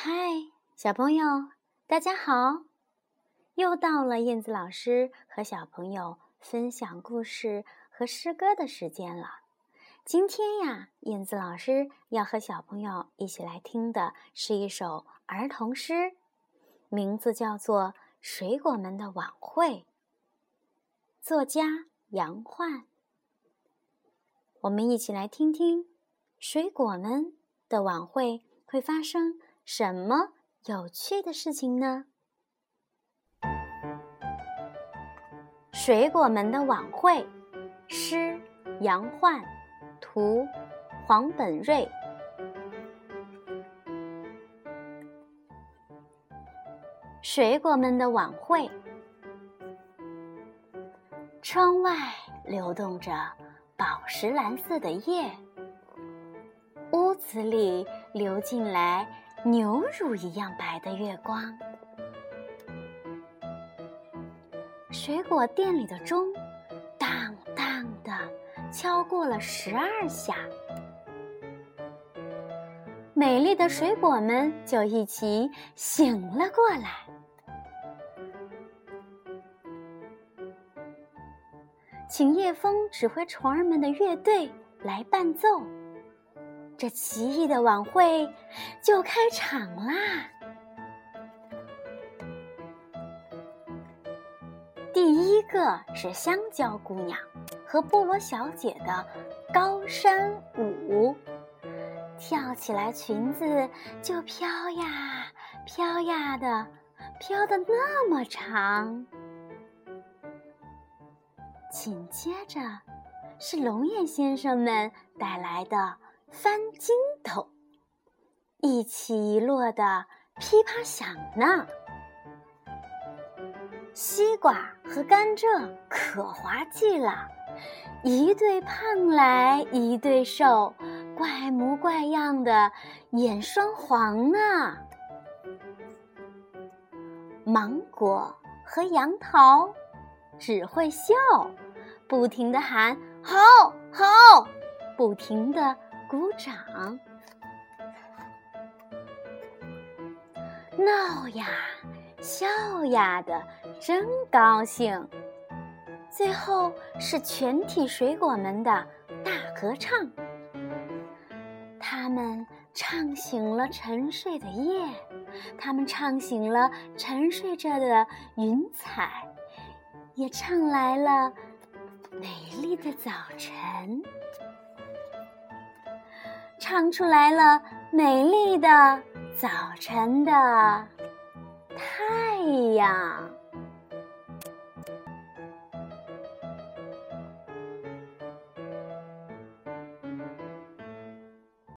嗨，小朋友，大家好！又到了燕子老师和小朋友分享故事和诗歌的时间了。今天呀，燕子老师要和小朋友一起来听的是一首儿童诗，名字叫做《水果们的晚会》。作家杨焕。我们一起来听听水果们的晚会会发生。什么有趣的事情呢？水果们的晚会，诗杨焕，图黄本瑞。水果们的晚会，窗外流动着宝石蓝色的夜，屋子里流进来。牛乳一样白的月光，水果店里的钟当当的敲过了十二下，美丽的水果们就一起醒了过来，请叶枫指挥虫儿们的乐队来伴奏。这奇异的晚会就开场啦！第一个是香蕉姑娘和菠萝小姐的高山舞，跳起来裙子就飘呀飘呀的，飘的那么长。紧接着是龙眼先生们带来的。翻筋斗，一起一落的噼啪响呢。西瓜和甘蔗可滑稽了，一对胖来一对瘦，怪模怪样的演双簧呢。芒果和杨桃只会笑，不停的喊好好，不停的。鼓掌，闹呀，笑呀的，真高兴。最后是全体水果们的大合唱，他们唱醒了沉睡的夜，他们唱醒了沉睡着的云彩，也唱来了美丽的早晨。唱出来了，美丽的早晨的太阳。